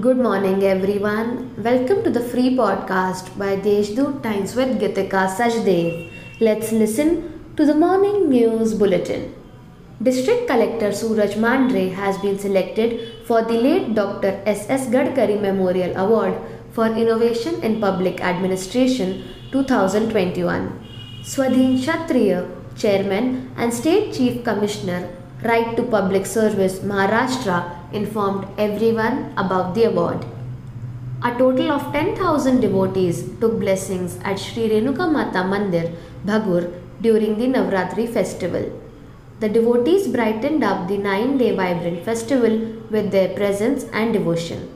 Good morning, everyone. Welcome to the free podcast by Deshdoot Times with Gitika Sachdev. Let's listen to the morning news bulletin. District Collector Suraj Mandhare has been selected for the late Dr. S.S. Gadkari Memorial Award for Innovation in Public Administration 2021. Swadhin Kshatriya, Chairman and State Chief Commissioner, Right to Public Service Maharashtra informed everyone about the award. A total of 10,000 devotees took blessings at Sri Renuka Mata Mandir, Bhagur during the Navratri festival. The devotees brightened up the nine day vibrant festival with their presence and devotion.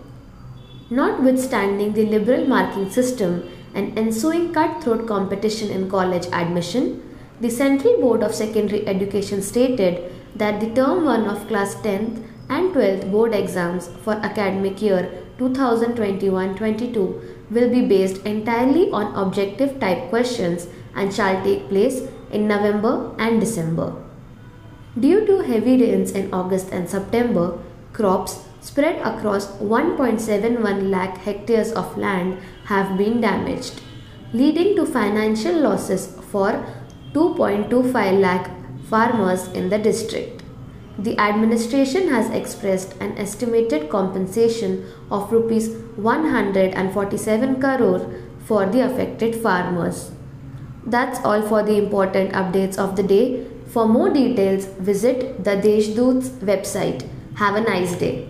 Notwithstanding the liberal marking system and ensuing cutthroat competition in college admission, the Central Board of Secondary Education stated that the term 1 of class 10th and 12th board exams for academic year 2021-22 will be based entirely on objective type questions and shall take place in November and December. Due to heavy rains in August and September, crops spread across 1.71 lakh hectares of land have been damaged, leading to financial losses for 2.25 lakh farmers in the district. The administration has expressed an estimated compensation of rupees 147 crore for the affected farmers. That's all for the important updates of the day. For more details, visit the Deshdoot's website. Have a nice day.